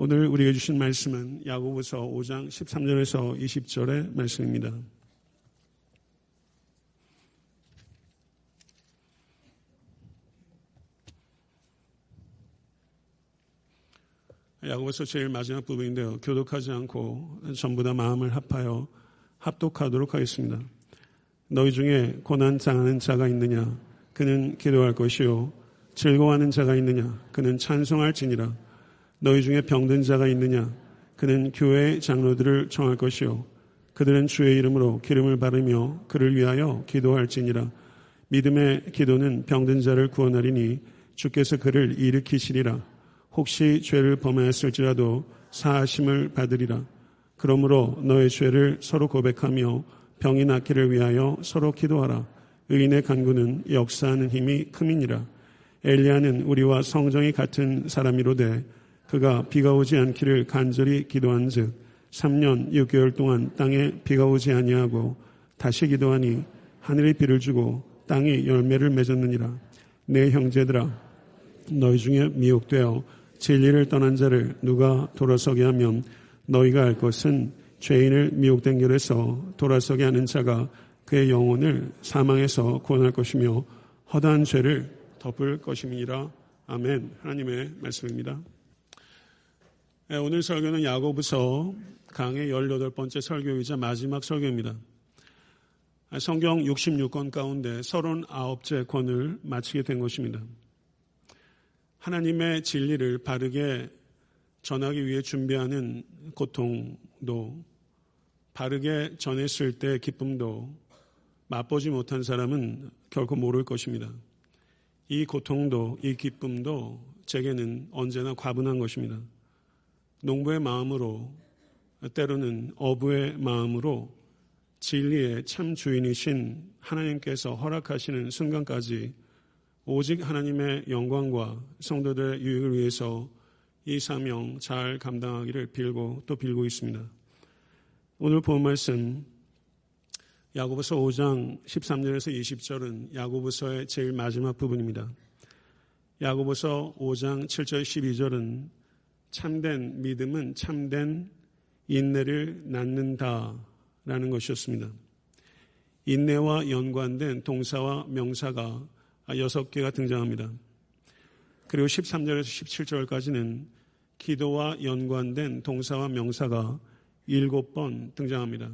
오늘 우리에게 주신 말씀은 야고보서 5장 13절에서 20절의 말씀입니다. 야고보서 제일 마지막 부분인데요. 교독하지 않고 전부 다 마음을 합하여 합독하도록 하겠습니다. 너희 중에 고난 당하는 자가 있느냐? 그는 기도할 것이요. 즐거워하는 자가 있느냐? 그는 찬송할지니라. 너희 중에 병든 자가 있느냐? 그는 교회 장로들을 청할 것이요. 그들은 주의 이름으로 기름을 바르며 그를 위하여 기도할지니라. 믿음의 기도는 병든 자를 구원하리니 주께서 그를 일으키시리라. 혹시 죄를 범하였을지라도 사하심을 받으리라. 그러므로 너의 죄를 서로 고백하며 병이 낫기를 위하여 서로 기도하라. 의인의 간구는 역사하는 힘이 큼이니라. 엘리야는 우리와 성정이 같은 사람이로되 그가 비가 오지 않기를 간절히 기도한즉 3년 6개월 동안 땅에 비가 오지 아니하고 다시 기도하니 하늘이 비를 주고 땅이 열매를 맺었느니라. 내 형제들아 너희 중에 미혹되어 진리를 떠난 자를 누가 돌아서게 하면 너희가 알 것은 죄인을 미혹된 결에서 돌아서게 하는 자가 그의 영혼을 사망에서 구원할 것이며 허다한 죄를 덮을 것임이라. 아멘. 하나님의 말씀입니다. 네, 오늘 설교는 야고보서 강의 18번째 설교이자 마지막 설교입니다. 성경 66권 가운데 39째 권을 마치게 된 것입니다. 하나님의 진리를 바르게 전하기 위해 준비하는 고통도 바르게 전했을 때 기쁨도 맛보지 못한 사람은 결코 모를 것입니다. 이 고통도 이 기쁨도 제게는 언제나 과분한 것입니다. 농부의 마음으로 때로는 어부의 마음으로 진리의 참 주인이신 하나님께서 허락하시는 순간까지 오직 하나님의 영광과 성도들의 유익을 위해서 이 사명 잘 감당하기를 빌고 또 빌고 있습니다. 오늘 본 말씀 야고보서 5장 13절에서 20절은 야고보서의 제일 마지막 부분입니다. 야고보서 5장 7절 12절은 참된 믿음은 참된 인내를 낳는다라는 것이었습니다. 인내와 연관된 동사와 명사가 여섯 개가 등장합니다. 그리고 13절에서 17절까지는 기도와 연관된 동사와 명사가 일곱 번 등장합니다.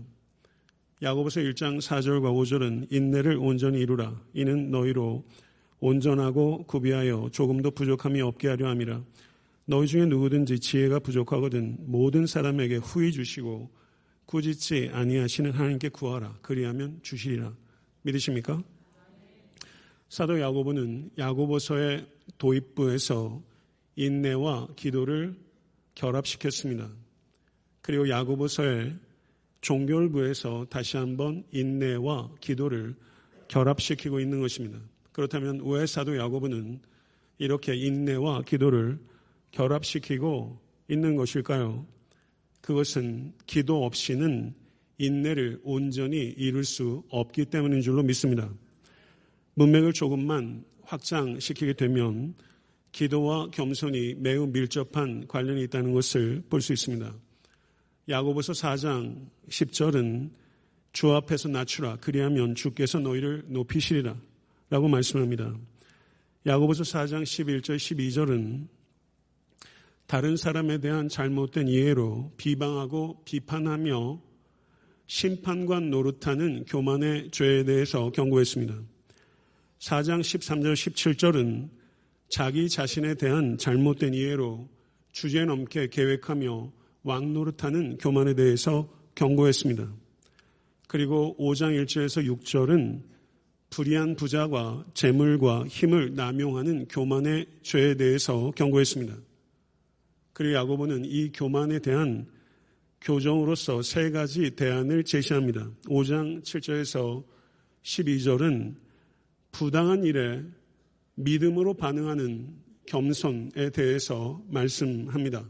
야고보서 1장 4절과 5절은 인내를 온전히 이루라. 이는 너희로 온전하고 구비하여 조금도 부족함이 없게 하려 함이라. 너희 중에 누구든지 지혜가 부족하거든 모든 사람에게 후히 주시고 꾸짖지 아니하시는 하나님께 구하라. 그리하면 주시리라. 믿으십니까? 사도 야고보는 야고보서의 도입부에서 인내와 기도를 결합시켰습니다. 그리고 야고보서의 종결부에서 다시 한번 인내와 기도를 결합시키고 있는 것입니다. 그렇다면 왜 사도 야고보는 이렇게 인내와 기도를 결합시키고 있는 것일까요? 그것은 기도 없이는 인내를 온전히 이룰 수 없기 때문인 줄로 믿습니다. 문맥을 조금만 확장시키게 되면 기도와 겸손이 매우 밀접한 관련이 있다는 것을 볼 수 있습니다. 야고보서 4장 10절은 주 앞에서 낮추라 그리하면 주께서 너희를 높이시리라 라고 말씀합니다. 야고보서 4장 11절 12절은 다른 사람에 대한 잘못된 이해로 비방하고 비판하며 심판관 노릇하는 교만의 죄에 대해서 경고했습니다. 4장 13절 17절은 자기 자신에 대한 잘못된 이해로 주제 넘게 계획하며 왕 노릇하는 교만에 대해서 경고했습니다. 그리고 5장 1절에서 6절은 불의한 부자와 재물과 힘을 남용하는 교만의 죄에 대해서 경고했습니다. 그리고 야고보는 이 교만에 대한 교정으로서 세 가지 대안을 제시합니다. 5장 7절에서 12절은 부당한 일에 믿음으로 반응하는 겸손에 대해서 말씀합니다.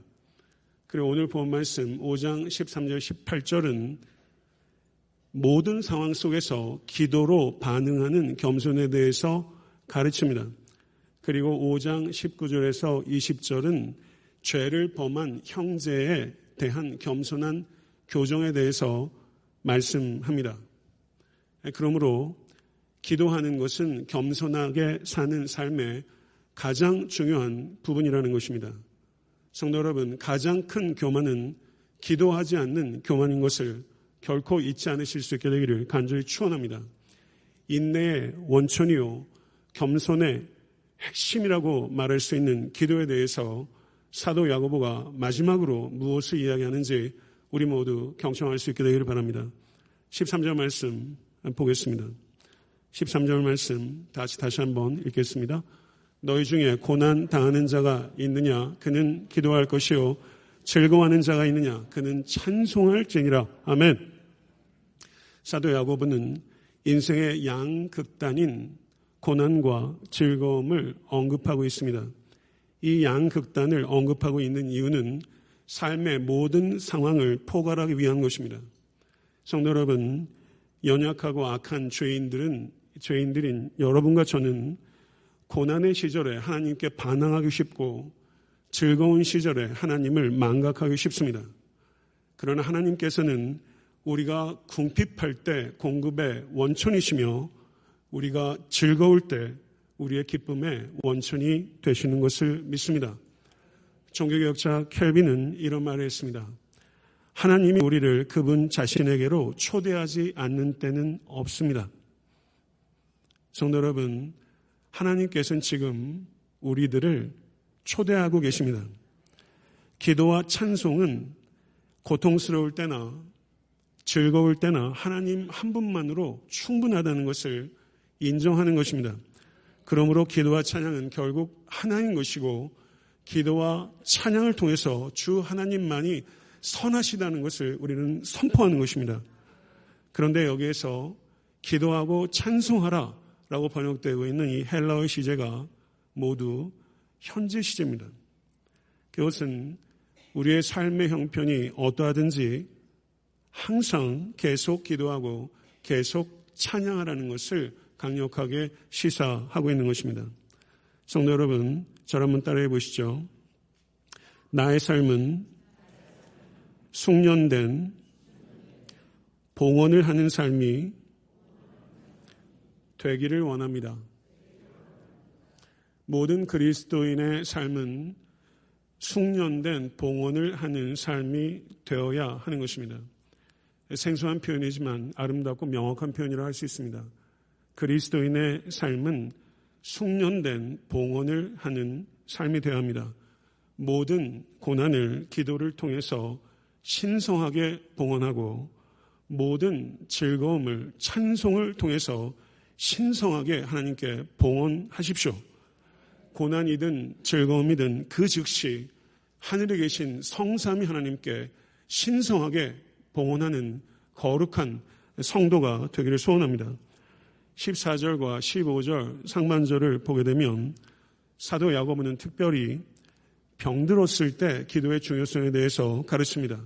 그리고 오늘 본 말씀 5장 13절 18절은 모든 상황 속에서 기도로 반응하는 겸손에 대해서 가르칩니다. 그리고 5장 19절에서 20절은 죄를 범한 형제에 대한 겸손한 교정에 대해서 말씀합니다. 그러므로 기도하는 것은 겸손하게 사는 삶의 가장 중요한 부분이라는 것입니다. 성도 여러분, 가장 큰 교만은 기도하지 않는 교만인 것을 결코 잊지 않으실 수 있게 되기를 간절히 추원합니다. 인내의 원천이요, 겸손의 핵심이라고 말할 수 있는 기도에 대해서 사도 야고보가 마지막으로 무엇을 이야기하는지 우리 모두 경청할 수 있게 되기를 바랍니다. 13절 말씀 보겠습니다. 13절 말씀 다시 다시 한번 읽겠습니다. 너희 중에 고난 당하는 자가 있느냐 그는 기도할 것이요 즐거워하는 자가 있느냐 그는 찬송할지니라 아멘. 사도 야고보는 인생의 양극단인 고난과 즐거움을 언급하고 있습니다. 이 양극단을 언급하고 있는 이유는 삶의 모든 상황을 포괄하기 위한 것입니다. 성도 여러분, 연약하고 악한 죄인들은 죄인들인 여러분과 저는 고난의 시절에 하나님께 반항하기 쉽고 즐거운 시절에 하나님을 망각하기 쉽습니다. 그러나 하나님께서는 우리가 궁핍할 때 공급의 원천이시며 우리가 즐거울 때 우리의 기쁨의 원천이 되시는 것을 믿습니다. 종교개혁자 켈빈은 이런 말을 했습니다. 하나님이 우리를 그분 자신에게로 초대하지 않는 때는 없습니다. 성도 여러분, 하나님께서는 지금 우리들을 초대하고 계십니다. 기도와 찬송은 고통스러울 때나 즐거울 때나 하나님 한 분만으로 충분하다는 것을 인정하는 것입니다. 그러므로 기도와 찬양은 결국 하나인 것이고 기도와 찬양을 통해서 주 하나님만이 선하시다는 것을 우리는 선포하는 것입니다. 그런데 여기에서 기도하고 찬송하라 라고 번역되고 있는 이 헬라어 시제가 모두 현재 시제입니다. 그것은 우리의 삶의 형편이 어떠하든지 항상 계속 기도하고 계속 찬양하라는 것을 강력하게 시사하고 있는 것입니다. 성도 여러분, 저를 한번 따라해 보시죠. 나의 삶은 숙련된 봉헌을 하는 삶이 되기를 원합니다. 모든 그리스도인의 삶은 숙련된 봉헌을 하는 삶이 되어야 하는 것입니다. 생소한 표현이지만 아름답고 명확한 표현이라 할 수 있습니다. 그리스도인의 삶은 숙련된 봉헌을 하는 삶이 되어야 합니다. 모든 고난을 기도를 통해서 신성하게 봉헌하고 모든 즐거움을 찬송을 통해서 신성하게 하나님께 봉헌하십시오. 고난이든 즐거움이든 그 즉시 하늘에 계신 성삼이 하나님께 신성하게 봉헌하는 거룩한 성도가 되기를 소원합니다. 14절과 15절 상반절을 보게 되면 사도 야고보는 특별히 병들었을 때 기도의 중요성에 대해서 가르칩니다.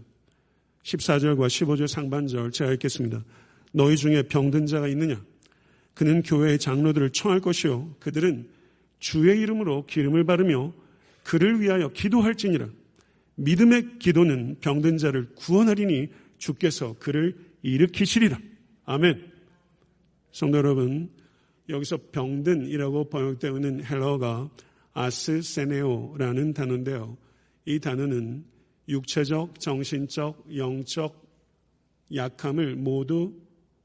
14절과 15절 상반절 제가 읽겠습니다. 너희 중에 병든 자가 있느냐? 그는 교회의 장로들을 청할 것이요. 그들은 주의 이름으로 기름을 바르며 그를 위하여 기도할지니라. 믿음의 기도는 병든 자를 구원하리니 주께서 그를 일으키시리라. 아멘. 성도 여러분, 여기서 병든이라고 번역되는 헬러가 아스세네오라는 단어인데요. 이 단어는 육체적, 정신적, 영적 약함을 모두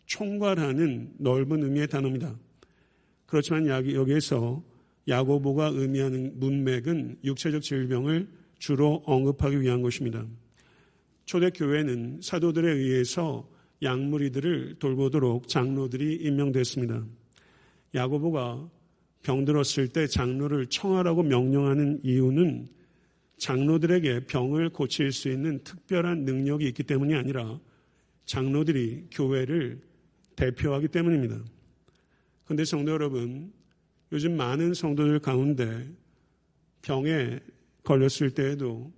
총괄하는 넓은 의미의 단어입니다. 그렇지만 여기에서 야고보가 의미하는 문맥은 육체적 질병을 주로 언급하기 위한 것입니다. 초대교회는 사도들에 의해서 양무리들을 돌보도록 장로들이 임명됐습니다. 야고보가 병들었을 때 장로를 청하라고 명령하는 이유는 장로들에게 병을 고칠 수 있는 특별한 능력이 있기 때문이 아니라 장로들이 교회를 대표하기 때문입니다. 그런데 성도 여러분, 요즘 많은 성도들 가운데 병에 걸렸을 때에도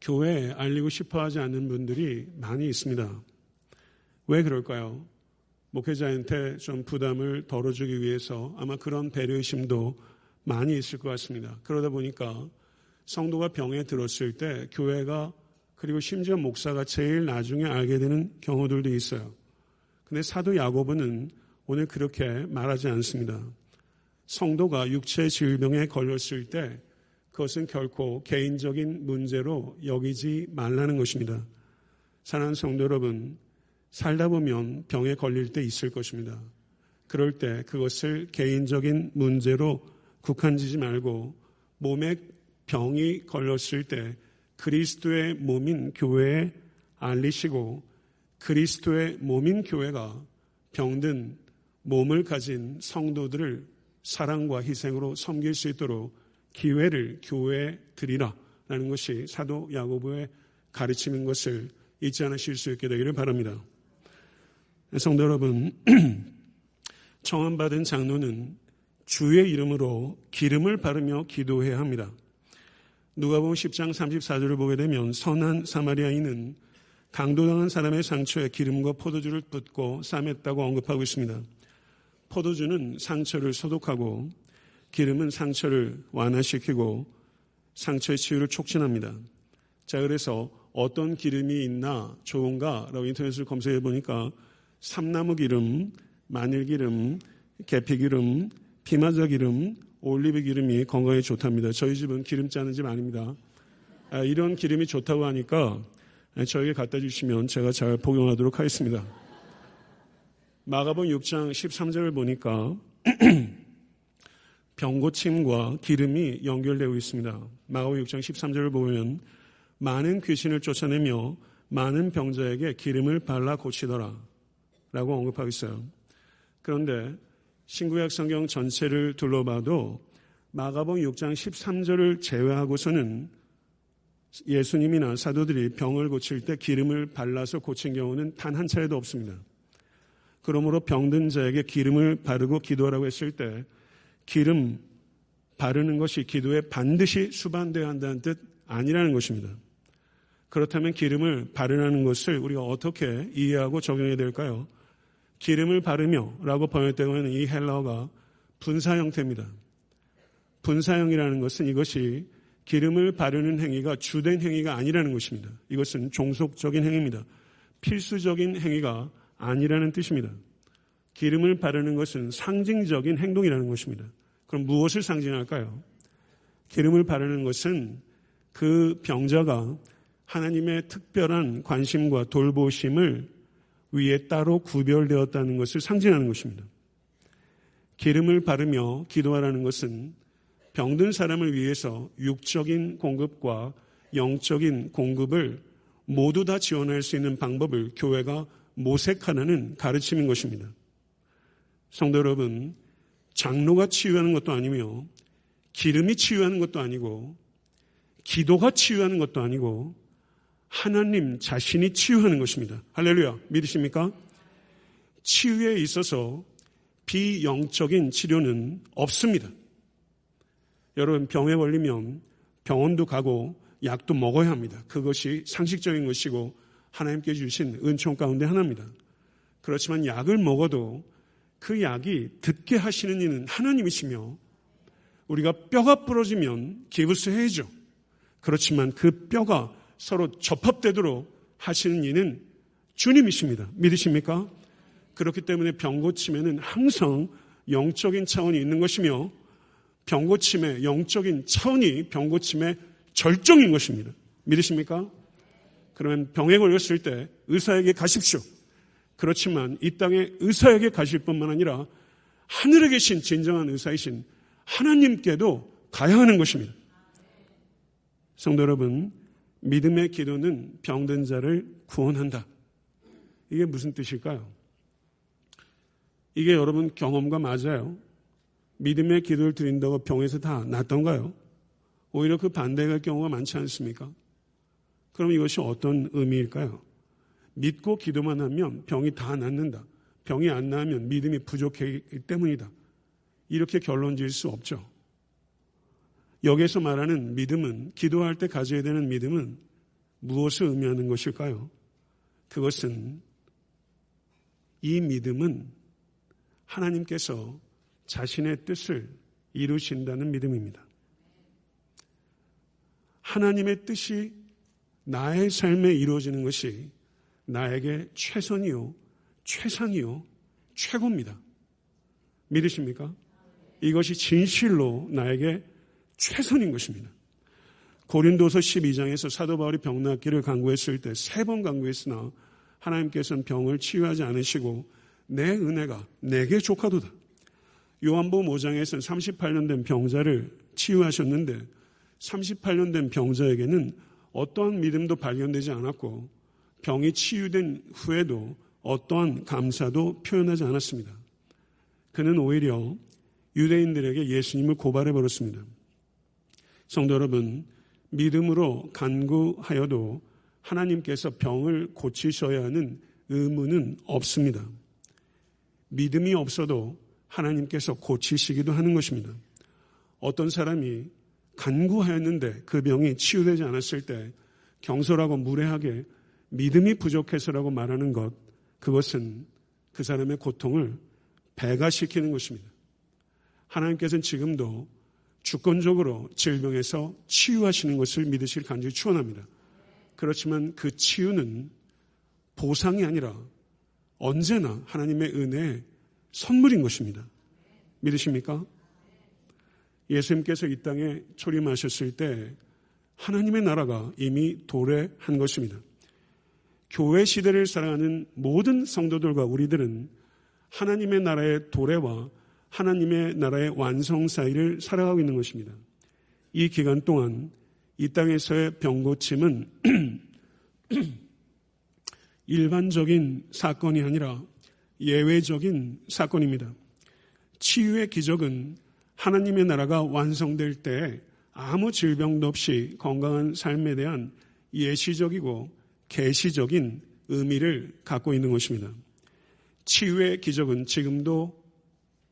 교회에 알리고 싶어 하지 않는 분들이 많이 있습니다. 왜 그럴까요? 목회자한테 좀 부담을 덜어주기 위해서 아마 그런 배려심도 많이 있을 것 같습니다. 그러다 보니까 성도가 병에 들었을 때 교회가 그리고 심지어 목사가 제일 나중에 알게 되는 경우들도 있어요. 근데 사도 야고보는 오늘 그렇게 말하지 않습니다. 성도가 육체 질병에 걸렸을 때 그것은 결코 개인적인 문제로 여기지 말라는 것입니다. 사랑하는 성도 여러분, 살다 보면 병에 걸릴 때 있을 것입니다. 그럴 때 그것을 개인적인 문제로 국한지지 말고 몸에 병이 걸렸을 때 그리스도의 몸인 교회에 알리시고 그리스도의 몸인 교회가 병든 몸을 가진 성도들을 사랑과 희생으로 섬길 수 있도록 기회를 교회에 드리라 라는 것이 사도 야고보의 가르침인 것을 잊지 않으실 수 있게 되기를 바랍니다. 성도 여러분, 청원받은 장로는 주의 이름으로 기름을 바르며 기도해야 합니다. 누가 보면 10장 34절을 보게 되면 선한 사마리아인은 강도당한 사람의 상처에 기름과 포도주를 붓고 싸맸다고 언급하고 있습니다. 포도주는 상처를 소독하고 기름은 상처를 완화시키고 상처의 치유를 촉진합니다. 자, 그래서 어떤 기름이 있나 좋은가라고 인터넷을 검색해 보니까 삼나무 기름, 마늘 기름, 계피 기름, 피마자 기름, 올리브 기름이 건강에 좋답니다. 저희 집은 기름 짜는 집 아닙니다. 아, 이런 기름이 좋다고 하니까 저에게 갖다 주시면 제가 잘 복용하도록 하겠습니다. 마가복 6장 13절을 보니까 병고침과 기름이 연결되어 있습니다. 마가복 6장 13절을 보면 많은 귀신을 쫓아내며 많은 병자에게 기름을 발라 고치더라 라고 언급하고 있어요. 그런데 신구약 성경 전체를 둘러봐도 마가복 6장 13절을 제외하고서는 예수님이나 사도들이 병을 고칠 때 기름을 발라서 고친 경우는 단 한 차례도 없습니다. 그러므로 병든 자에게 기름을 바르고 기도하라고 했을 때 기름 바르는 것이 기도에 반드시 수반되어야 한다는 뜻 아니라는 것입니다. 그렇다면 기름을 바르라는 것을 우리가 어떻게 이해하고 적용해야 될까요? 기름을 바르며 라고 번역되고 있는 이 헬라어가 분사 형태입니다. 분사형이라는 것은 이것이 기름을 바르는 행위가 주된 행위가 아니라는 것입니다. 이것은 종속적인 행위입니다. 필수적인 행위가 아니라는 뜻입니다. 기름을 바르는 것은 상징적인 행동이라는 것입니다. 그럼 무엇을 상징할까요? 기름을 바르는 것은 그 병자가 하나님의 특별한 관심과 돌보심을 위에 따로 구별되었다는 것을 상징하는 것입니다. 기름을 바르며 기도하라는 것은 병든 사람을 위해서 육적인 공급과 영적인 공급을 모두 다 지원할 수 있는 방법을 교회가 모색하는 가르침인 것입니다. 성도 여러분, 장로가 치유하는 것도 아니며 기름이 치유하는 것도 아니고 기도가 치유하는 것도 아니고 하나님 자신이 치유하는 것입니다. 할렐루야. 믿으십니까? 치유에 있어서 비영적인 치료는 없습니다. 여러분 병에 걸리면 병원도 가고 약도 먹어야 합니다. 그것이 상식적인 것이고 하나님께 주신 은총 가운데 하나입니다. 그렇지만 약을 먹어도 그 약이 듣게 하시는 이는 하나님이시며 우리가 뼈가 부러지면 기부스해야죠. 그렇지만 그 뼈가 서로 접합되도록 하시는 이는 주님이십니다. 믿으십니까? 그렇기 때문에 병고침에는 항상 영적인 차원이 있는 것이며 병고침의 영적인 차원이 병고침의 절정인 것입니다. 믿으십니까? 그러면 병에 걸렸을 때 의사에게 가십시오. 그렇지만 이 땅에 의사에게 가실 뿐만 아니라 하늘에 계신 진정한 의사이신 하나님께도 가야 하는 것입니다. 성도 여러분, 믿음의 기도는 병든 자를 구원한다. 이게 무슨 뜻일까요? 이게 여러분 경험과 맞아요. 믿음의 기도를 드린다고 병에서 다 낫던가요? 오히려 그 반대가 경우가 많지 않습니까? 그럼 이것이 어떤 의미일까요? 믿고 기도만 하면 병이 다 낫는다. 병이 안 나으면 믿음이 부족하기 때문이다. 이렇게 결론 지을 수 없죠. 여기에서 말하는 믿음은 기도할 때 가져야 되는 믿음은 무엇을 의미하는 것일까요? 그것은 이 믿음은 하나님께서 자신의 뜻을 이루신다는 믿음입니다. 하나님의 뜻이 나의 삶에 이루어지는 것이 나에게 최선이요, 최상이요, 최고입니다. 믿으십니까? 이것이 진실로 나에게 최선인 것입니다. 고린도서 12장에서 사도 바울이 병 낫기를 강구했을 때 세 번 강구했으나 하나님께서는 병을 치유하지 않으시고 내 은혜가 내게 족하도다. 요한복음 5장에서는 38년 된 병자를 치유하셨는데 38년 된 병자에게는 어떠한 믿음도 발견되지 않았고 병이 치유된 후에도 어떠한 감사도 표현하지 않았습니다. 그는 오히려 유대인들에게 예수님을 고발해 버렸습니다. 성도 여러분, 믿음으로 간구하여도 하나님께서 병을 고치셔야 하는 의무는 없습니다. 믿음이 없어도 하나님께서 고치시기도 하는 것입니다. 어떤 사람이 간구하였는데 그 병이 치유되지 않았을 때 경솔하고 무례하게 믿음이 부족해서라고 말하는 것, 그것은 그 사람의 고통을 배가시키는 것입니다. 하나님께서는 지금도 주권적으로 질병에서 치유하시는 것을 믿으실 간절히 추원합니다. 그렇지만 그 치유는 보상이 아니라 언제나 하나님의 은혜의 선물인 것입니다. 믿으십니까? 예수님께서 이 땅에 초림하셨을 때 하나님의 나라가 이미 도래한 것입니다. 교회 시대를 살아가는 모든 성도들과 우리들은 하나님의 나라의 도래와 하나님의 나라의 완성 사이를 살아가고 있는 것입니다. 이 기간 동안 이 땅에서의 병고침은 일반적인 사건이 아니라 예외적인 사건입니다. 치유의 기적은 하나님의 나라가 완성될 때 아무 질병도 없이 건강한 삶에 대한 예시적이고 계시적인 의미를 갖고 있는 것입니다. 치유의 기적은 지금도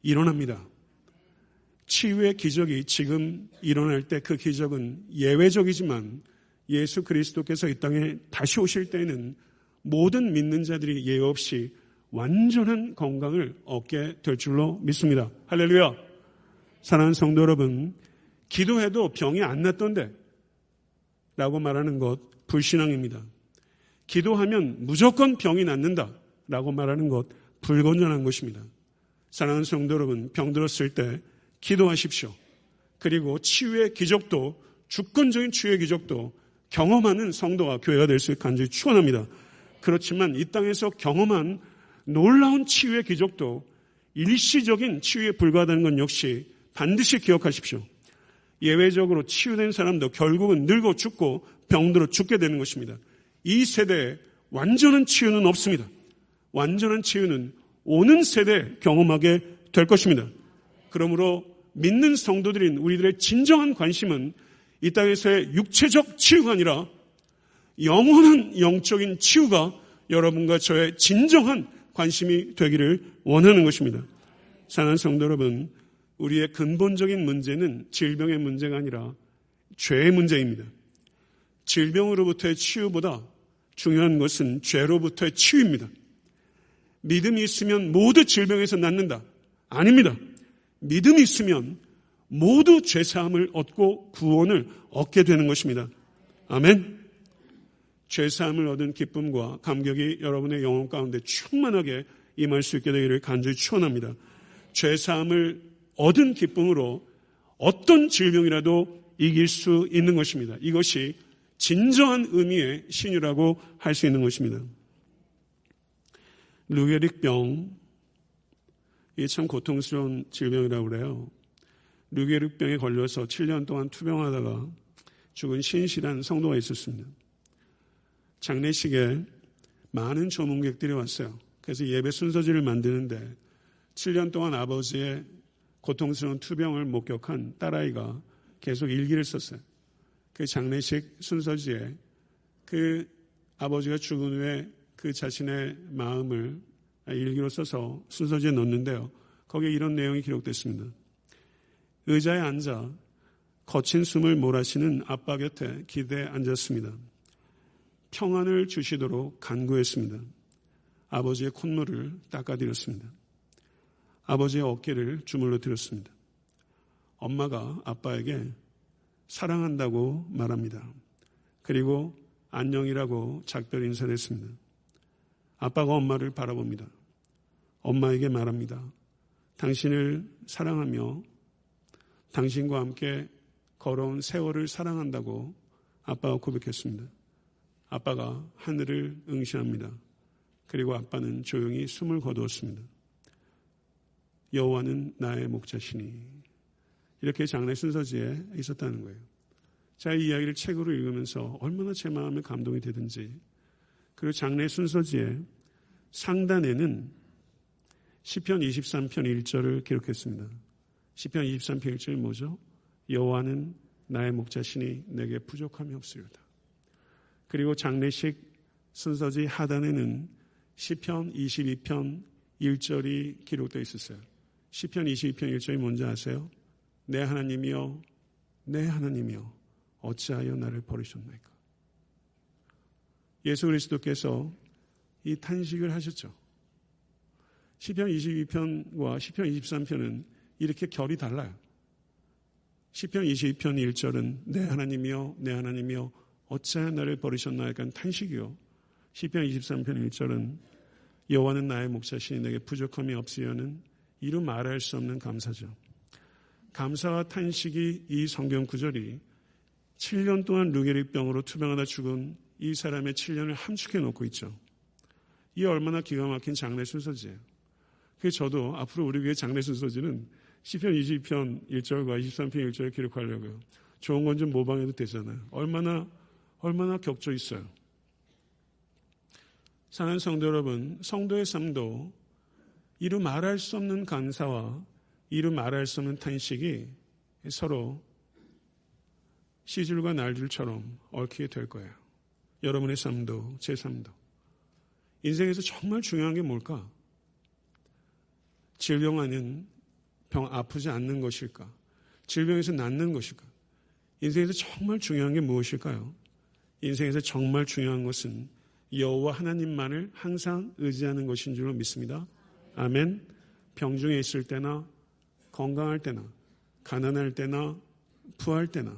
일어납니다. 치유의 기적이 지금 일어날 때 그 기적은 예외적이지만 예수 그리스도께서 이 땅에 다시 오실 때에는 모든 믿는 자들이 예외 없이 완전한 건강을 얻게 될 줄로 믿습니다. 할렐루야. 사랑하는 성도 여러분, 기도해도 병이 안 낫던데 라고 말하는 것 불신앙입니다. 기도하면 무조건 병이 낫는다 라고 말하는 것 불건전한 것입니다. 사랑하는 성도 여러분, 병들었을 때 기도하십시오. 그리고 치유의 기적도 주권적인 치유의 기적도 경험하는 성도와 교회가 될 수 있게 간절히 축원합니다. 그렇지만 이 땅에서 경험한 놀라운 치유의 기적도 일시적인 치유에 불과하다는 건 역시 반드시 기억하십시오. 예외적으로 치유된 사람도 결국은 늙어 죽고 병들어 죽게 되는 것입니다. 이 세대에 완전한 치유는 없습니다. 완전한 치유는 오는 세대에 경험하게 될 것입니다. 그러므로 믿는 성도들인 우리들의 진정한 관심은 이 땅에서의 육체적 치유가 아니라 영원한 영적인 치유가 여러분과 저의 진정한 관심이 되기를 원하는 것입니다. 사랑하는 성도 여러분, 우리의 근본적인 문제는 질병의 문제가 아니라 죄의 문제입니다. 질병으로부터의 치유보다 중요한 것은 죄로부터의 치유입니다. 믿음이 있으면 모두 질병에서 낫는다. 아닙니다. 믿음이 있으면 모두 죄사함을 얻고 구원을 얻게 되는 것입니다. 아멘. 죄사함을 얻은 기쁨과 감격이 여러분의 영혼 가운데 충만하게 임할 수 있게 되기를 간절히 축원합니다. 죄사함을 얻은 기쁨으로 어떤 질병이라도 이길 수 있는 것입니다. 이것이 진정한 의미의 신유라고 할 수 있는 것입니다. 루게릭병, 이게 참 고통스러운 질병이라고 그래요. 루게릭병에 걸려서 7년 동안 투병하다가 죽은 신실한 성도가 있었습니다. 장례식에 많은 조문객들이 왔어요. 그래서 예배 순서지를 만드는데 7년 동안 아버지의 고통스러운 투병을 목격한 딸아이가 계속 일기를 썼어요. 그 장례식 순서지에 그 아버지가 죽은 후에 그 자신의 마음을 일기로 써서 순서지에 넣는데요. 거기에 이런 내용이 기록됐습니다. 의자에 앉아 거친 숨을 몰아쉬는 아빠 곁에 기대에 앉았습니다. 평안을 주시도록 간구했습니다. 아버지의 콧물을 닦아드렸습니다. 아버지의 어깨를 주물러 드렸습니다. 엄마가 아빠에게 사랑한다고 말합니다. 그리고 안녕이라고 작별 인사를 했습니다. 아빠가 엄마를 바라봅니다. 엄마에게 말합니다. 당신을 사랑하며 당신과 함께 걸어온 세월을 사랑한다고 아빠가 고백했습니다. 아빠가 하늘을 응시합니다. 그리고 아빠는 조용히 숨을 거두었습니다. 여호와는 나의 목자시니 이렇게 장례 순서지에 있었다는 거예요. 자, 이 이야기를 책으로 읽으면서 얼마나 제 마음에 감동이 되든지 그리고 장례 순서지에 상단에는 시편 23편 1절을 기록했습니다. 시편 23편 1절이 뭐죠? 여호와는 나의 목자시니 내게 부족함이 없으리다. 그리고 장례식 순서지 하단에는 시편 22편 1절이 기록되어 있었어요. 시편 22편 1절이 뭔지 아세요? 내 하나님이여 내 하나님이여 어찌하여 나를 버리셨나이까? 예수 그리스도께서 이 탄식을 하셨죠. 시편 22편과 시편 23편은 이렇게 결이 달라요. 시편 22편 1절은 내 하나님이여 내 하나님이여 어찌하여 나를 버리셨나 약간 탄식이요. 시편 23편 1절은 여호와는 나의 목자시니 내게 부족함이 없으려는 이루 말할 수 없는 감사죠. 감사와 탄식이 이 성경 구절이 7년 동안 루게릭 병으로 투병하다 죽은 이 사람의 7년을 함축해 놓고 있죠. 이 얼마나 기가 막힌 장례 순서지예요. 그래서 저도 앞으로 우리 교회 장례 순서지는 시편 20편 1절과 23편 1절을 기록하려고요. 좋은 건 좀 모방해도 되잖아요. 얼마나 얼마나 격조 있어요. 사는 성도 여러분, 성도의 삶도 이루 말할 수 없는 감사와 이루 말할 수 없는 탄식이 서로 시줄과 날줄처럼 얽히게 될 거예요. 여러분의 삶도 제 삶도. 인생에서 정말 중요한 게 뭘까? 질병하는 병 아프지 않는 것일까? 질병에서 낫는 것일까? 인생에서 정말 중요한 게 무엇일까요? 인생에서 정말 중요한 것은 여호와 하나님만을 항상 의지하는 것인 줄로 믿습니다. 아멘. 병중에 있을 때나 건강할 때나 가난할 때나 부할 때나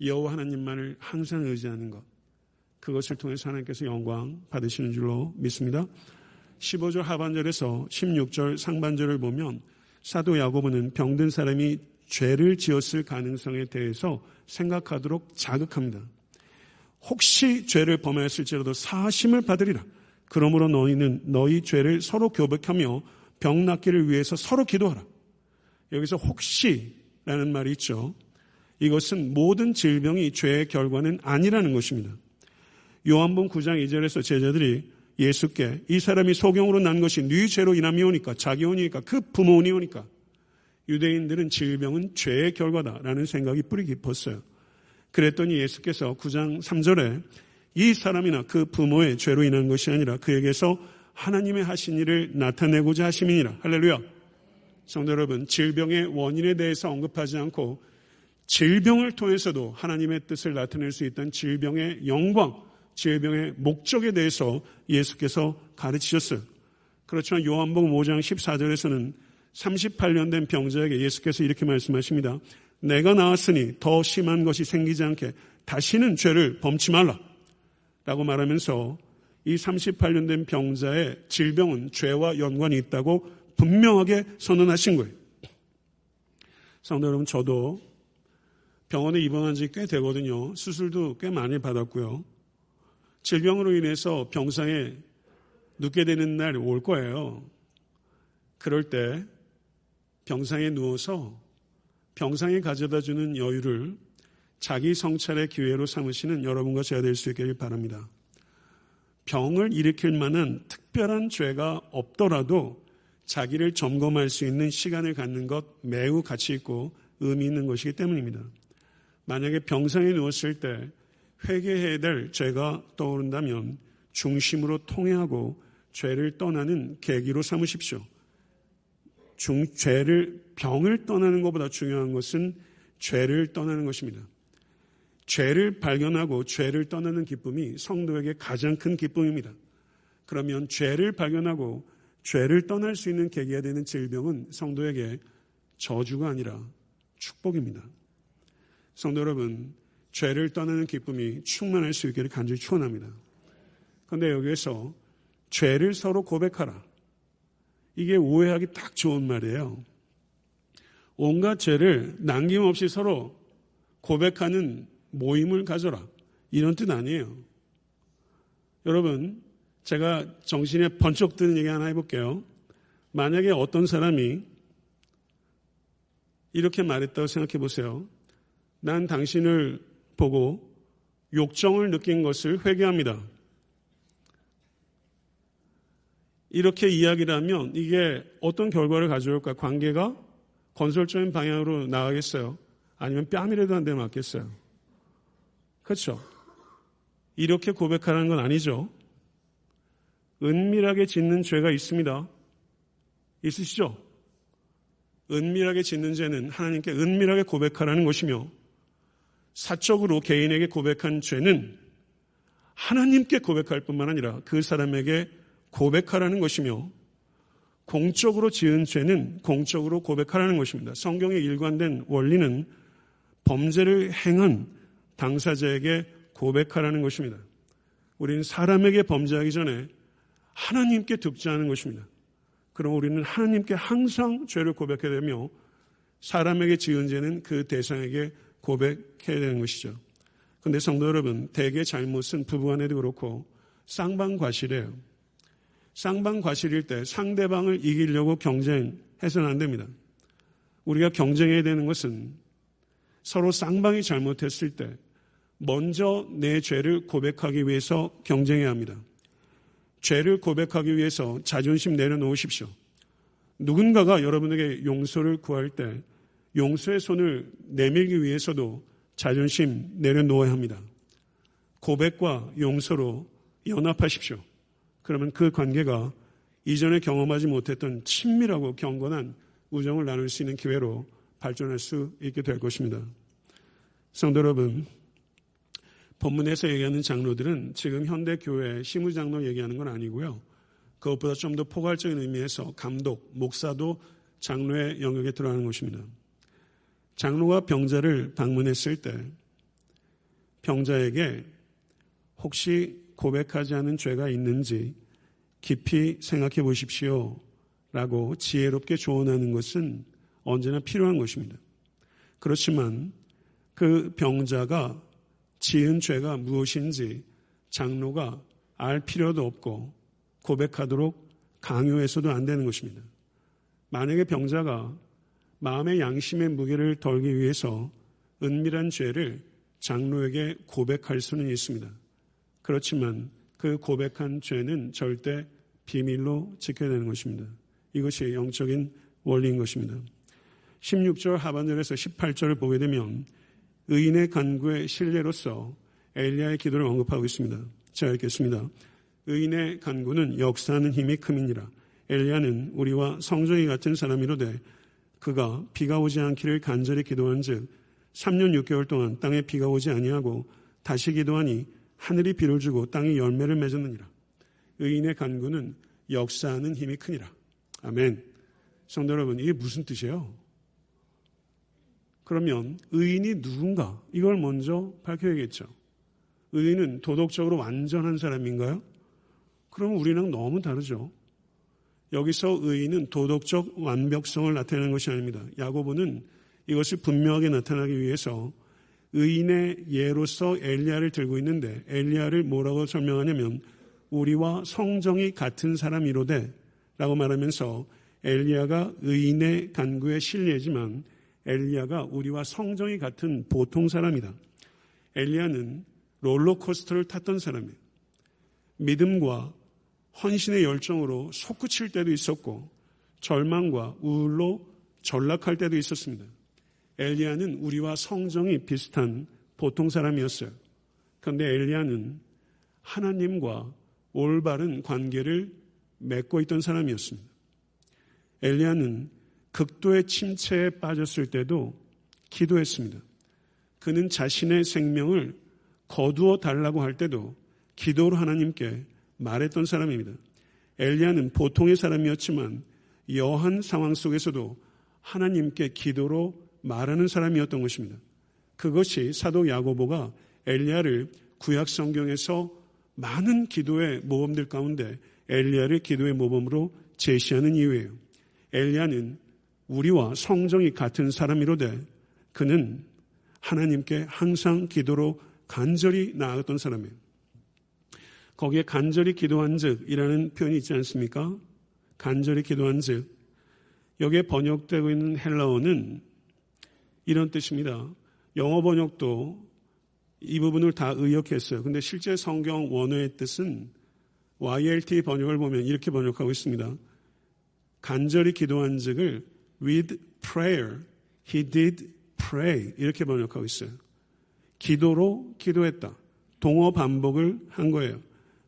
여호와 하나님만을 항상 의지하는 것. 그것을 통해서 하나님께서 영광 받으시는 줄로 믿습니다. 15절 하반절에서 16절 상반절을 보면 사도 야고보는 병든 사람이 죄를 지었을 가능성에 대해서 생각하도록 자극합니다. 혹시 죄를 범하였을지라도 사심을 받으리라. 그러므로 너희는 너희 죄를 서로 교백하며 병 낫기를 위해서 서로 기도하라. 여기서 혹시라는 말이 있죠. 이것은 모든 질병이 죄의 결과는 아니라는 것입니다. 요한복 9장 2절에서 제자들이 예수께 이 사람이 소경으로 난 것이 네 죄로 인함이오니까 자기 오니까 그 부모니 오니까 유대인들은 질병은 죄의 결과다라는 생각이 뿌리 깊었어요. 그랬더니 예수께서 9장 3절에 이 사람이나 그 부모의 죄로 인한 것이 아니라 그에게서 하나님의 하신 일을 나타내고자 하심이니라. 할렐루야. 성도 여러분, 질병의 원인에 대해서 언급하지 않고 질병을 통해서도 하나님의 뜻을 나타낼 수 있던 질병의 영광, 질병의 목적에 대해서 예수께서 가르치셨어요. 그렇지만 요한복음 5장 14절에서는 38년 된 병자에게 예수께서 이렇게 말씀하십니다. 내가 나왔으니 더 심한 것이 생기지 않게 다시는 죄를 범치 말라. 라고 말하면서 이 38년 된 병자의 질병은 죄와 연관이 있다고 분명하게 선언하신 거예요. 성도 여러분, 저도 병원에 입원한 지 꽤 되거든요. 수술도 꽤 많이 받았고요. 질병으로 인해서 병상에 눕게 되는 날올 거예요. 그럴 때 병상에 누워서 병상에 가져다 주는 여유를 자기 성찰의 기회로 삼으시는 여러분과 제가 될 수 있기를 바랍니다. 병을 일으킬 만한 특별한 죄가 없더라도 자기를 점검할 수 있는 시간을 갖는 것 매우 가치 있고 의미 있는 것이기 때문입니다. 만약에 병상에 누웠을 때 회개해야 될 죄가 떠오른다면 중심으로 통회하고 죄를 떠나는 계기로 삼으십시오. 중, 죄를, 병을 떠나는 것보다 중요한 것은 죄를 떠나는 것입니다. 죄를 발견하고 죄를 떠나는 기쁨이 성도에게 가장 큰 기쁨입니다. 그러면 죄를 발견하고 죄를 떠날 수 있는 계기가 되는 질병은 성도에게 저주가 아니라 축복입니다. 성도 여러분, 죄를 떠나는 기쁨이 충만할 수 있기를 간절히 축원합니다. 그런데 여기에서 죄를 서로 고백하라. 이게 오해하기 딱 좋은 말이에요. 온갖 죄를 남김없이 서로 고백하는 모임을 가져라. 이런 뜻 아니에요. 여러분, 제가 정신에 번쩍 드는 얘기 하나 해볼게요. 만약에 어떤 사람이 이렇게 말했다고 생각해 보세요. 난 당신을 보고 욕정을 느낀 것을 회개합니다. 이렇게 이야기를 하면 이게 어떤 결과를 가져올까? 관계가 건설적인 방향으로 나가겠어요? 아니면 뺨이라도 한 대 맞겠어요? 그렇죠? 이렇게 고백하라는 건 아니죠. 은밀하게 짓는 죄가 있습니다. 있으시죠? 은밀하게 짓는 죄는 하나님께 은밀하게 고백하라는 것이며 사적으로 개인에게 고백한 죄는 하나님께 고백할 뿐만 아니라 그 사람에게 고백하라는 것이며 공적으로 지은 죄는 공적으로 고백하라는 것입니다. 성경의 일관된 원리는 범죄를 행한 당사자에게 고백하라는 것입니다. 우리는 사람에게 범죄하기 전에 하나님께 득자하는 것입니다. 그럼 우리는 하나님께 항상 죄를 고백해야 되며 사람에게 지은 죄는 그 대상에게 고백해야 되는 것이죠. 근데 성도 여러분, 대개 잘못은 부부 간에도 그렇고 쌍방과실이에요. 쌍방과실일 때 상대방을 이기려고 경쟁해서는 안 됩니다. 우리가 경쟁해야 되는 것은 서로 쌍방이 잘못했을 때 먼저 내 죄를 고백하기 위해서 경쟁해야 합니다. 죄를 고백하기 위해서 자존심 내려놓으십시오. 누군가가 여러분에게 용서를 구할 때 용서의 손을 내밀기 위해서도 자존심 내려놓아야 합니다. 고백과 용서로 연합하십시오. 그러면 그 관계가 이전에 경험하지 못했던 친밀하고 경건한 우정을 나눌 수 있는 기회로 발전할 수 있게 될 것입니다. 성도 여러분, 본문에서 얘기하는 장로들은 지금 현대 교회 시무장로 얘기하는 건 아니고요. 그것보다 좀 더 포괄적인 의미에서 감독, 목사도 장로의 영역에 들어가는 것입니다. 장로가 병자를 방문했을 때 병자에게 혹시 고백하지 않은 죄가 있는지 깊이 생각해 보십시오. 라고 지혜롭게 조언하는 것은 언제나 필요한 것입니다. 그렇지만 그 병자가 지은 죄가 무엇인지 장로가 알 필요도 없고 고백하도록 강요해서도 안 되는 것입니다. 만약에 병자가 마음의 양심의 무게를 덜기 위해서 은밀한 죄를 장로에게 고백할 수는 있습니다. 그렇지만 그 고백한 죄는 절대 비밀로 지켜야 되는 것입니다. 이것이 영적인 원리인 것입니다. 16절 하반절에서 18절을 보게 되면 의인의 간구의 신뢰로서 엘리야의 기도를 언급하고 있습니다. 자 읽겠습니다. 의인의 간구는 역사하는 힘이 큼이니라. 엘리야는 우리와 성정이 같은 사람이로되 그가 비가 오지 않기를 간절히 기도한즉 3년 6개월 동안 땅에 비가 오지 아니하고 다시 기도하니 하늘이 비를 주고 땅이 열매를 맺었느니라. 의인의 간구는 역사하는 힘이 크니라. 아멘. 성도 여러분, 이게 무슨 뜻이에요? 그러면 의인이 누군가? 이걸 먼저 밝혀야겠죠. 의인은 도덕적으로 완전한 사람인가요? 그럼 우리랑 너무 다르죠. 여기서 의인은 도덕적 완벽성을 나타내는 것이 아닙니다. 야고보는 이것을 분명하게 나타나기 위해서 의인의 예로서 엘리야를 들고 있는데 엘리야를 뭐라고 설명하냐면 우리와 성정이 같은 사람이로되 라고 말하면서 엘리야가 의인의 간구에 신뢰지만 엘리야가 우리와 성정이 같은 보통 사람이다. 엘리야는 롤러코스터를 탔던 사람이에요. 믿음과 헌신의 열정으로 솟구칠 때도 있었고 절망과 우울로 전락할 때도 있었습니다. 엘리야는 우리와 성정이 비슷한 보통 사람이었어요. 그런데 엘리야는 하나님과 올바른 관계를 맺고 있던 사람이었습니다. 엘리야는 극도의 침체에 빠졌을 때도 기도했습니다. 그는 자신의 생명을 거두어 달라고 할 때도 기도로 하나님께 말했던 사람입니다. 엘리야는 보통의 사람이었지만 여한 상황 속에서도 하나님께 기도로 말하는 사람이었던 것입니다. 그것이 사도 야고보가 엘리야를 구약 성경에서 많은 기도의 모범들 가운데 엘리야를 기도의 모범으로 제시하는 이유예요. 엘리야는 우리와 성정이 같은 사람이로되 그는 하나님께 항상 기도로 간절히 나아갔던 사람이에요. 거기에 간절히 기도한 즉이라는 표현이 있지 않습니까? 간절히 기도한 즉. 여기에 번역되고 있는 헬라어는 이런 뜻입니다. 영어 번역도 이 부분을 다 의역했어요. 근데 실제 성경 원어의 뜻은 YLT 번역을 보면 이렇게 번역하고 있습니다. 간절히 기도한 즉을 with prayer he did pray 이렇게 번역하고 있어요. 기도로 기도했다. 동어 반복을 한 거예요.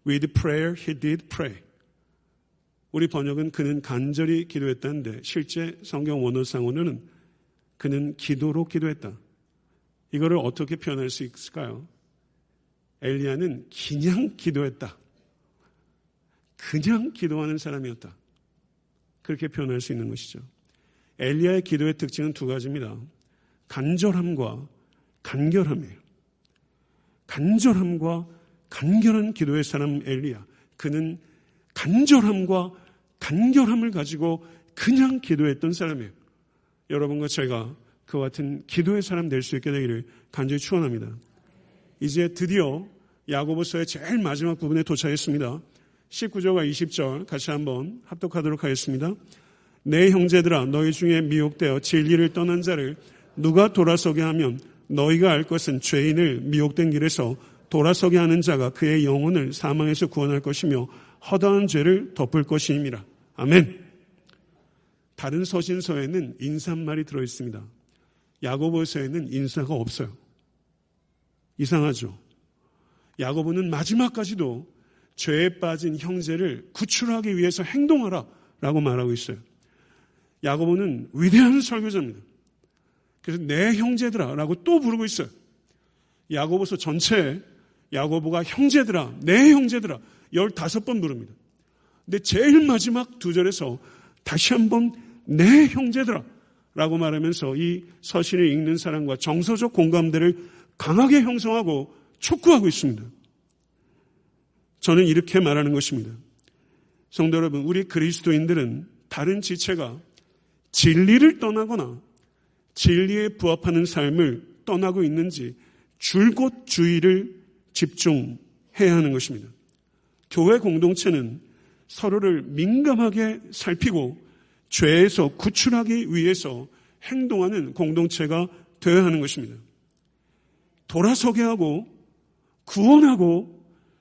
With prayer he did pray. 우리 번역은 그는 간절히 기도했다는데 실제 성경 원어상으로는 그는 기도로 기도했다. 이거를 어떻게 표현할 수 있을까요? 엘리야는 그냥 기도했다. 그냥 기도하는 사람이었다. 그렇게 표현할 수 있는 것이죠. 엘리야의 기도의 특징은 두 가지입니다. 간절함과 간결함이에요. 간절함과 간결한 기도의 사람 엘리야. 그는 간절함과 간결함을 가지고 그냥 기도했던 사람이에요. 여러분과 제가 그와 같은 기도의 사람 될 수 있게 되기를 간절히 축원합니다. 이제 드디어 야고보서의 제일 마지막 부분에 도착했습니다. 19절과 20절 같이 한번 합독하도록 하겠습니다. 내 형제들아 너희 중에 미혹되어 진리를 떠난 자를 누가 돌아서게 하면 너희가 알 것은 죄인을 미혹된 길에서 돌아서게 하는 자가 그의 영혼을 사망에서 구원할 것이며 허다한 죄를 덮을 것이니라. 아멘. 다른 서신서에는 인사말이 들어 있습니다. 야고보서에는 인사가 없어요. 이상하죠. 야고보는 마지막까지도 죄에 빠진 형제를 구출하기 위해서 행동하라 라고 말하고 있어요. 야고보는 위대한 설교자입니다. 그래서 내 형제들아 라고 또 부르고 있어요. 야고보서 전체에 야고보가 형제들아, 내 형제들아 15번 부릅니다. 근데 제일 마지막 두 절에서 다시 한번 내 형제들아 라고 말하면서 이 서신을 읽는 사람과 정서적 공감대를 강하게 형성하고 촉구하고 있습니다. 저는 이렇게 말하는 것입니다. 성도 여러분, 우리 그리스도인들은 다른 지체가 진리를 떠나거나 진리에 부합하는 삶을 떠나고 있는지 줄곧 주의를 집중해야 하는 것입니다. 교회 공동체는 서로를 민감하게 살피고 죄에서 구출하기 위해서 행동하는 공동체가 되어야 하는 것입니다. 돌아서게 하고 구원하고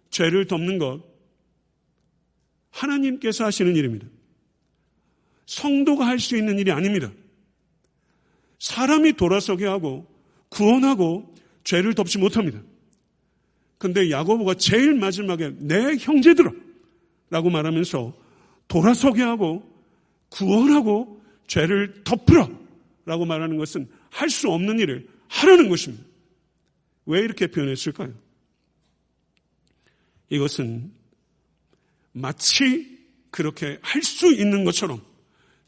죄를 덮는 것 하나님께서 하시는 일입니다. 성도가 할 수 있는 일이 아닙니다. 사람이 돌아서게 하고 구원하고 죄를 덮지 못합니다. 근데 야고보가 제일 마지막에 내 형제들아 라고 말하면서 돌아서게 하고 구원하고 죄를 덮으라 라고 말하는 것은 할 수 없는 일을 하라는 것입니다. 왜 이렇게 표현했을까요? 이것은 마치 그렇게 할 수 있는 것처럼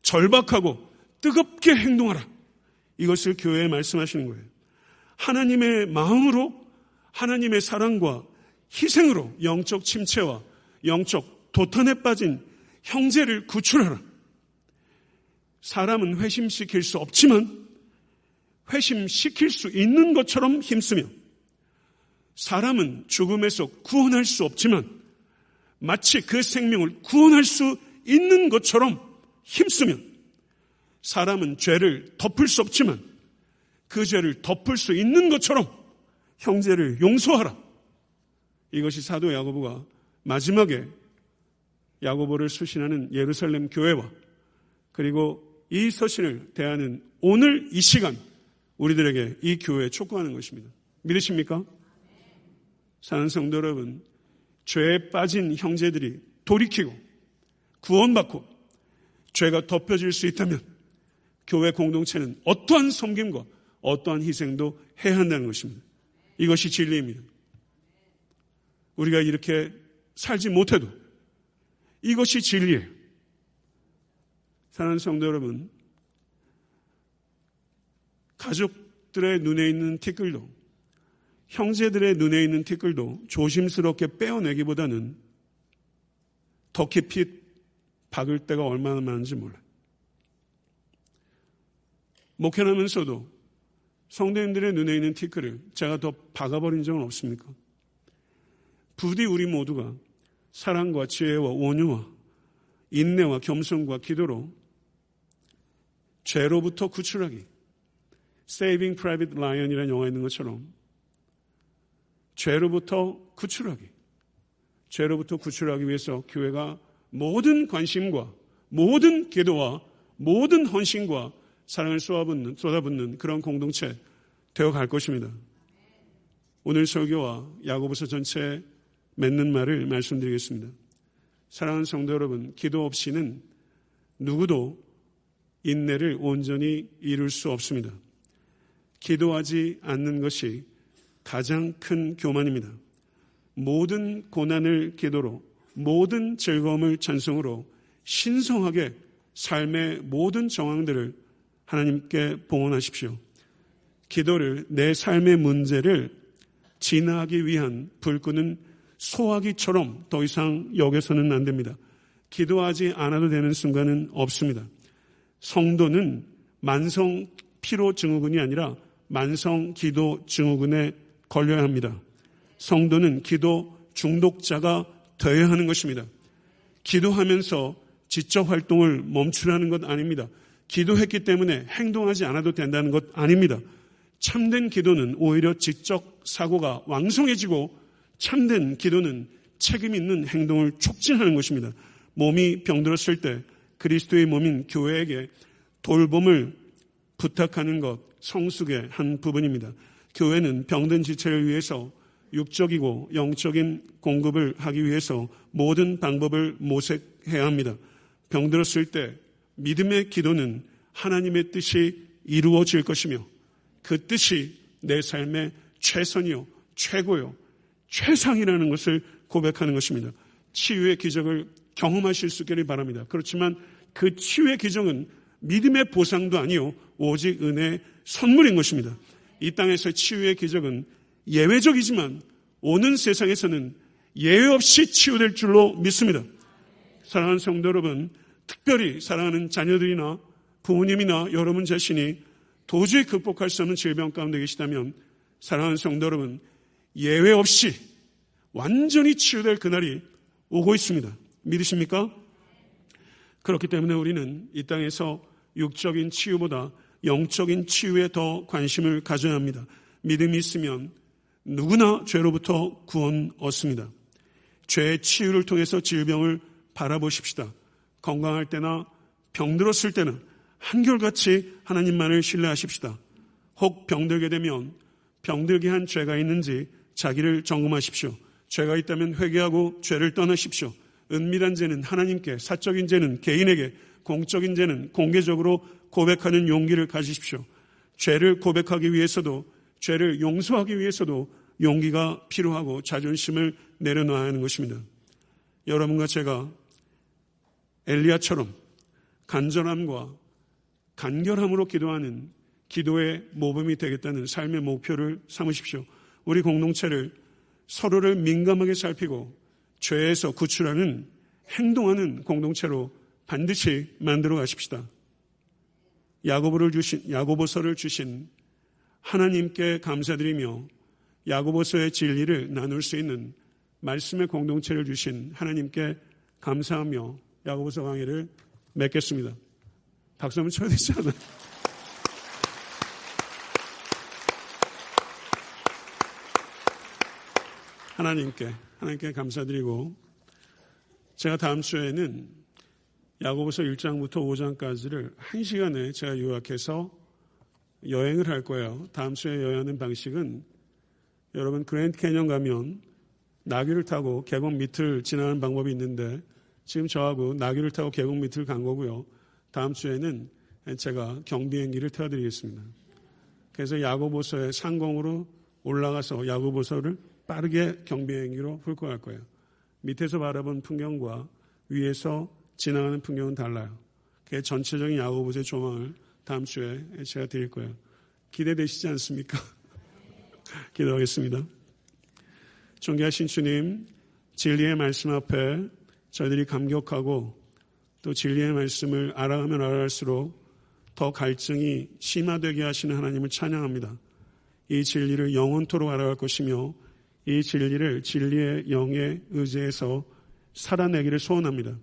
절박하고 뜨겁게 행동하라. 이것을 교회에 말씀하시는 거예요. 하나님의 마음으로 하나님의 사랑과 희생으로 영적 침체와 영적 도탄에 빠진 형제를 구출하라. 사람은 회심시킬 수 없지만 회심시킬 수 있는 것처럼 힘쓰며 사람은 죽음에서 구원할 수 없지만 마치 그 생명을 구원할 수 있는 것처럼 힘쓰며 사람은 죄를 덮을 수 없지만 그 죄를 덮을 수 있는 것처럼 형제를 용서하라. 이것이 사도 야고보가 마지막에 야고보를 수신하는 예루살렘 교회와 그리고 이 서신을 대하는 오늘 이 시간 우리들에게 이 교회에 촉구하는 것입니다. 믿으십니까? 사는 성도 여러분, 죄에 빠진 형제들이 돌이키고 구원받고 죄가 덮여질 수 있다면 교회 공동체는 어떠한 섬김과 어떠한 희생도 해야 한다는 것입니다. 이것이 진리입니다. 우리가 이렇게 살지 못해도 이것이 진리예요. 사랑하는 성도 여러분, 가족 가족들의 눈에 있는 티끌도 형제들의 눈에 있는 티끌도 조심스럽게 빼어내기보다는 더 깊이 박을 때가 얼마나 많은지 몰라요. 목회하면서도 성도님들의 눈에 있는 티끌을 제가 더 박아버린 적은 없습니까? 부디 우리 모두가 사랑과 지혜와 온유와 인내와 겸손과 기도로 죄로부터 구출하기. Saving Private Ryan이라는 영화에 있는 것처럼 죄로부터 구출하기. 죄로부터 구출하기 위해서 교회가 모든 관심과 모든 기도와 모든 헌신과 사랑을 쏟아붓는, 쏟아붓는 그런 공동체 되어 갈 것입니다. 오늘 설교와 야고보서 전체에 맺는 말을 말씀드리겠습니다. 사랑하는 성도 여러분, 기도 없이는 누구도 인내를 온전히 이룰 수 없습니다. 기도하지 않는 것이 가장 큰 교만입니다. 모든 고난을 기도로, 모든 즐거움을 찬송으로 신성하게 삶의 모든 정황들을 하나님께 봉헌하십시오. 기도를 내 삶의 문제를 진화하기 위한 불 끄는 소화기처럼 더 이상 여겨서는 안 됩니다. 기도하지 않아도 되는 순간은 없습니다. 성도는 만성 피로 증후군이 아니라 만성 기도 증후군에 걸려야 합니다. 성도는 기도 중독자가 되어야 하는 것입니다. 기도하면서 지적 활동을 멈추라는 것 아닙니다. 기도했기 때문에 행동하지 않아도 된다는 것 아닙니다. 참된 기도는 오히려 지적 사고가 왕성해지고 참된 기도는 책임 있는 행동을 촉진하는 것입니다. 몸이 병들었을 때 그리스도의 몸인 교회에게 돌봄을 부탁하는 것 성숙의 한 부분입니다. 교회는 병든 지체를 위해서 육적이고 영적인 공급을 하기 위해서 모든 방법을 모색해야 합니다. 병들었을 때 믿음의 기도는 하나님의 뜻이 이루어질 것이며 그 뜻이 내 삶의 최선이요, 최고요, 최상이라는 것을 고백하는 것입니다. 치유의 기적을 경험하실 수 있기를 바랍니다. 그렇지만 그 치유의 기적은 믿음의 보상도 아니요 오직 은혜의 선물인 것입니다. 이 땅에서 치유의 기적은 예외적이지만 오는 세상에서는 예외 없이 치유될 줄로 믿습니다. 사랑하는 성도 여러분, 특별히 사랑하는 자녀들이나 부모님이나 여러분 자신이 도저히 극복할 수 없는 질병 가운데 계시다면 사랑하는 성도 여러분, 예외 없이 완전히 치유될 그날이 오고 있습니다. 믿으십니까? 그렇기 때문에 우리는 이 땅에서 육적인 치유보다 영적인 치유에 더 관심을 가져야 합니다. 믿음이 있으면 누구나 죄로부터 구원 얻습니다. 죄의 치유를 통해서 질병을 바라보십시다. 건강할 때나 병들었을 때는 한결같이 하나님만을 신뢰하십시다. 혹 병들게 되면 병들게 한 죄가 있는지 자기를 점검하십시오. 죄가 있다면 회개하고 죄를 떠나십시오. 은밀한 죄는 하나님께, 사적인 죄는 개인에게, 공적인 죄는 공개적으로 고백하는 용기를 가지십시오. 죄를 고백하기 위해서도, 죄를 용서하기 위해서도 용기가 필요하고 자존심을 내려놔야 하는 것입니다. 여러분과 제가 엘리야처럼 간절함과 간결함으로 기도하는 기도의 모범이 되겠다는 삶의 목표를 삼으십시오. 우리 공동체를 서로를 민감하게 살피고 죄에서 구출하는 행동하는 공동체로 반드시 만들어 가십시다. 야고보를 주신 야고보서를 주신 하나님께 감사드리며 야고보서의 진리를 나눌 수 있는 말씀의 공동체를 주신 하나님께 감사하며 야고보서 강의를 맺겠습니다. 박수 한번 쳐야 되지 않아요? 하나님께 하나님께 감사드리고 제가 다음 주에는 야고보서 1장부터 5장까지를 한 시간에 제가 요약해서 여행을 할 거예요. 다음 주에 여행하는 방식은 여러분 그랜드 캐년 가면 나귀를 타고 계곡 밑을 지나는 방법이 있는데 지금 저하고 나귀를 타고 계곡 밑을 간 거고요. 다음 주에는 제가 경비행기를 태워드리겠습니다. 그래서 야고보서의 상공으로 올라가서 야고보서를 빠르게 경비행기로 훑고 갈 거예요. 밑에서 바라본 풍경과 위에서 지나가는 풍경은 달라요. 그 전체적인 야고보서의 조망을 다음 주에 제가 드릴 거예요. 기대되시지 않습니까? 기도하겠습니다. 존귀하신 주님, 진리의 말씀 앞에 저희들이 감격하고 또 진리의 말씀을 알아가면 알아갈수록 더 갈증이 심화되게 하시는 하나님을 찬양합니다. 이 진리를 영원토록 알아갈 것이며 이 진리를 진리의 영에 의지해서 살아내기를 소원합니다.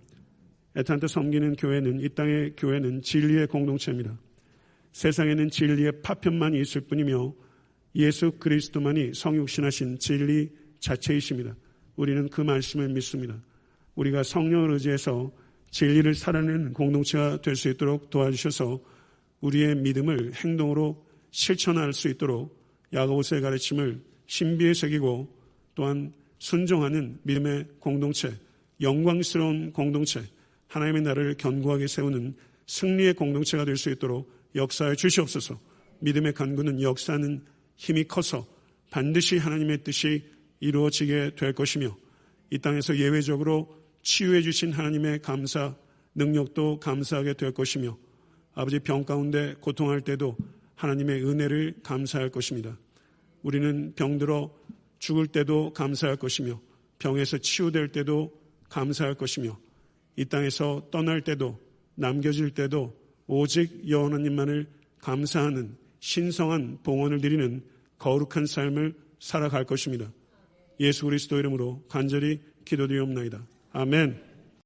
애탄트 섬기는 교회는 이 땅의 교회는 진리의 공동체입니다. 세상에는 진리의 파편만이 있을 뿐이며 예수 그리스도만이 성육신하신 진리 자체이십니다. 우리는 그 말씀을 믿습니다. 우리가 성령을 의지해서 진리를 살아내는 공동체가 될 수 있도록 도와주셔서 우리의 믿음을 행동으로 실천할 수 있도록 야고보서의 가르침을 신비에 새기고 또한 순종하는 믿음의 공동체, 영광스러운 공동체, 하나님의 나라를 견고하게 세우는 승리의 공동체가 될 수 있도록 역사에 주시옵소서. 믿음의 간구는 역사는 힘이 커서 반드시 하나님의 뜻이 이루어지게 될 것이며 이 땅에서 예외적으로 치유해 주신 하나님의 감사 능력도 감사하게 될 것이며 아버지 병 가운데 고통할 때도 하나님의 은혜를 감사할 것입니다. 우리는 병들어 죽을 때도 감사할 것이며 병에서 치유될 때도 감사할 것이며 이 땅에서 떠날 때도 남겨질 때도 오직 여호와 님만을 감사하는 신성한 봉헌을 드리는 거룩한 삶을 살아갈 것입니다. 예수 그리스도 이름으로 간절히 기도드리옵나이다. 아멘.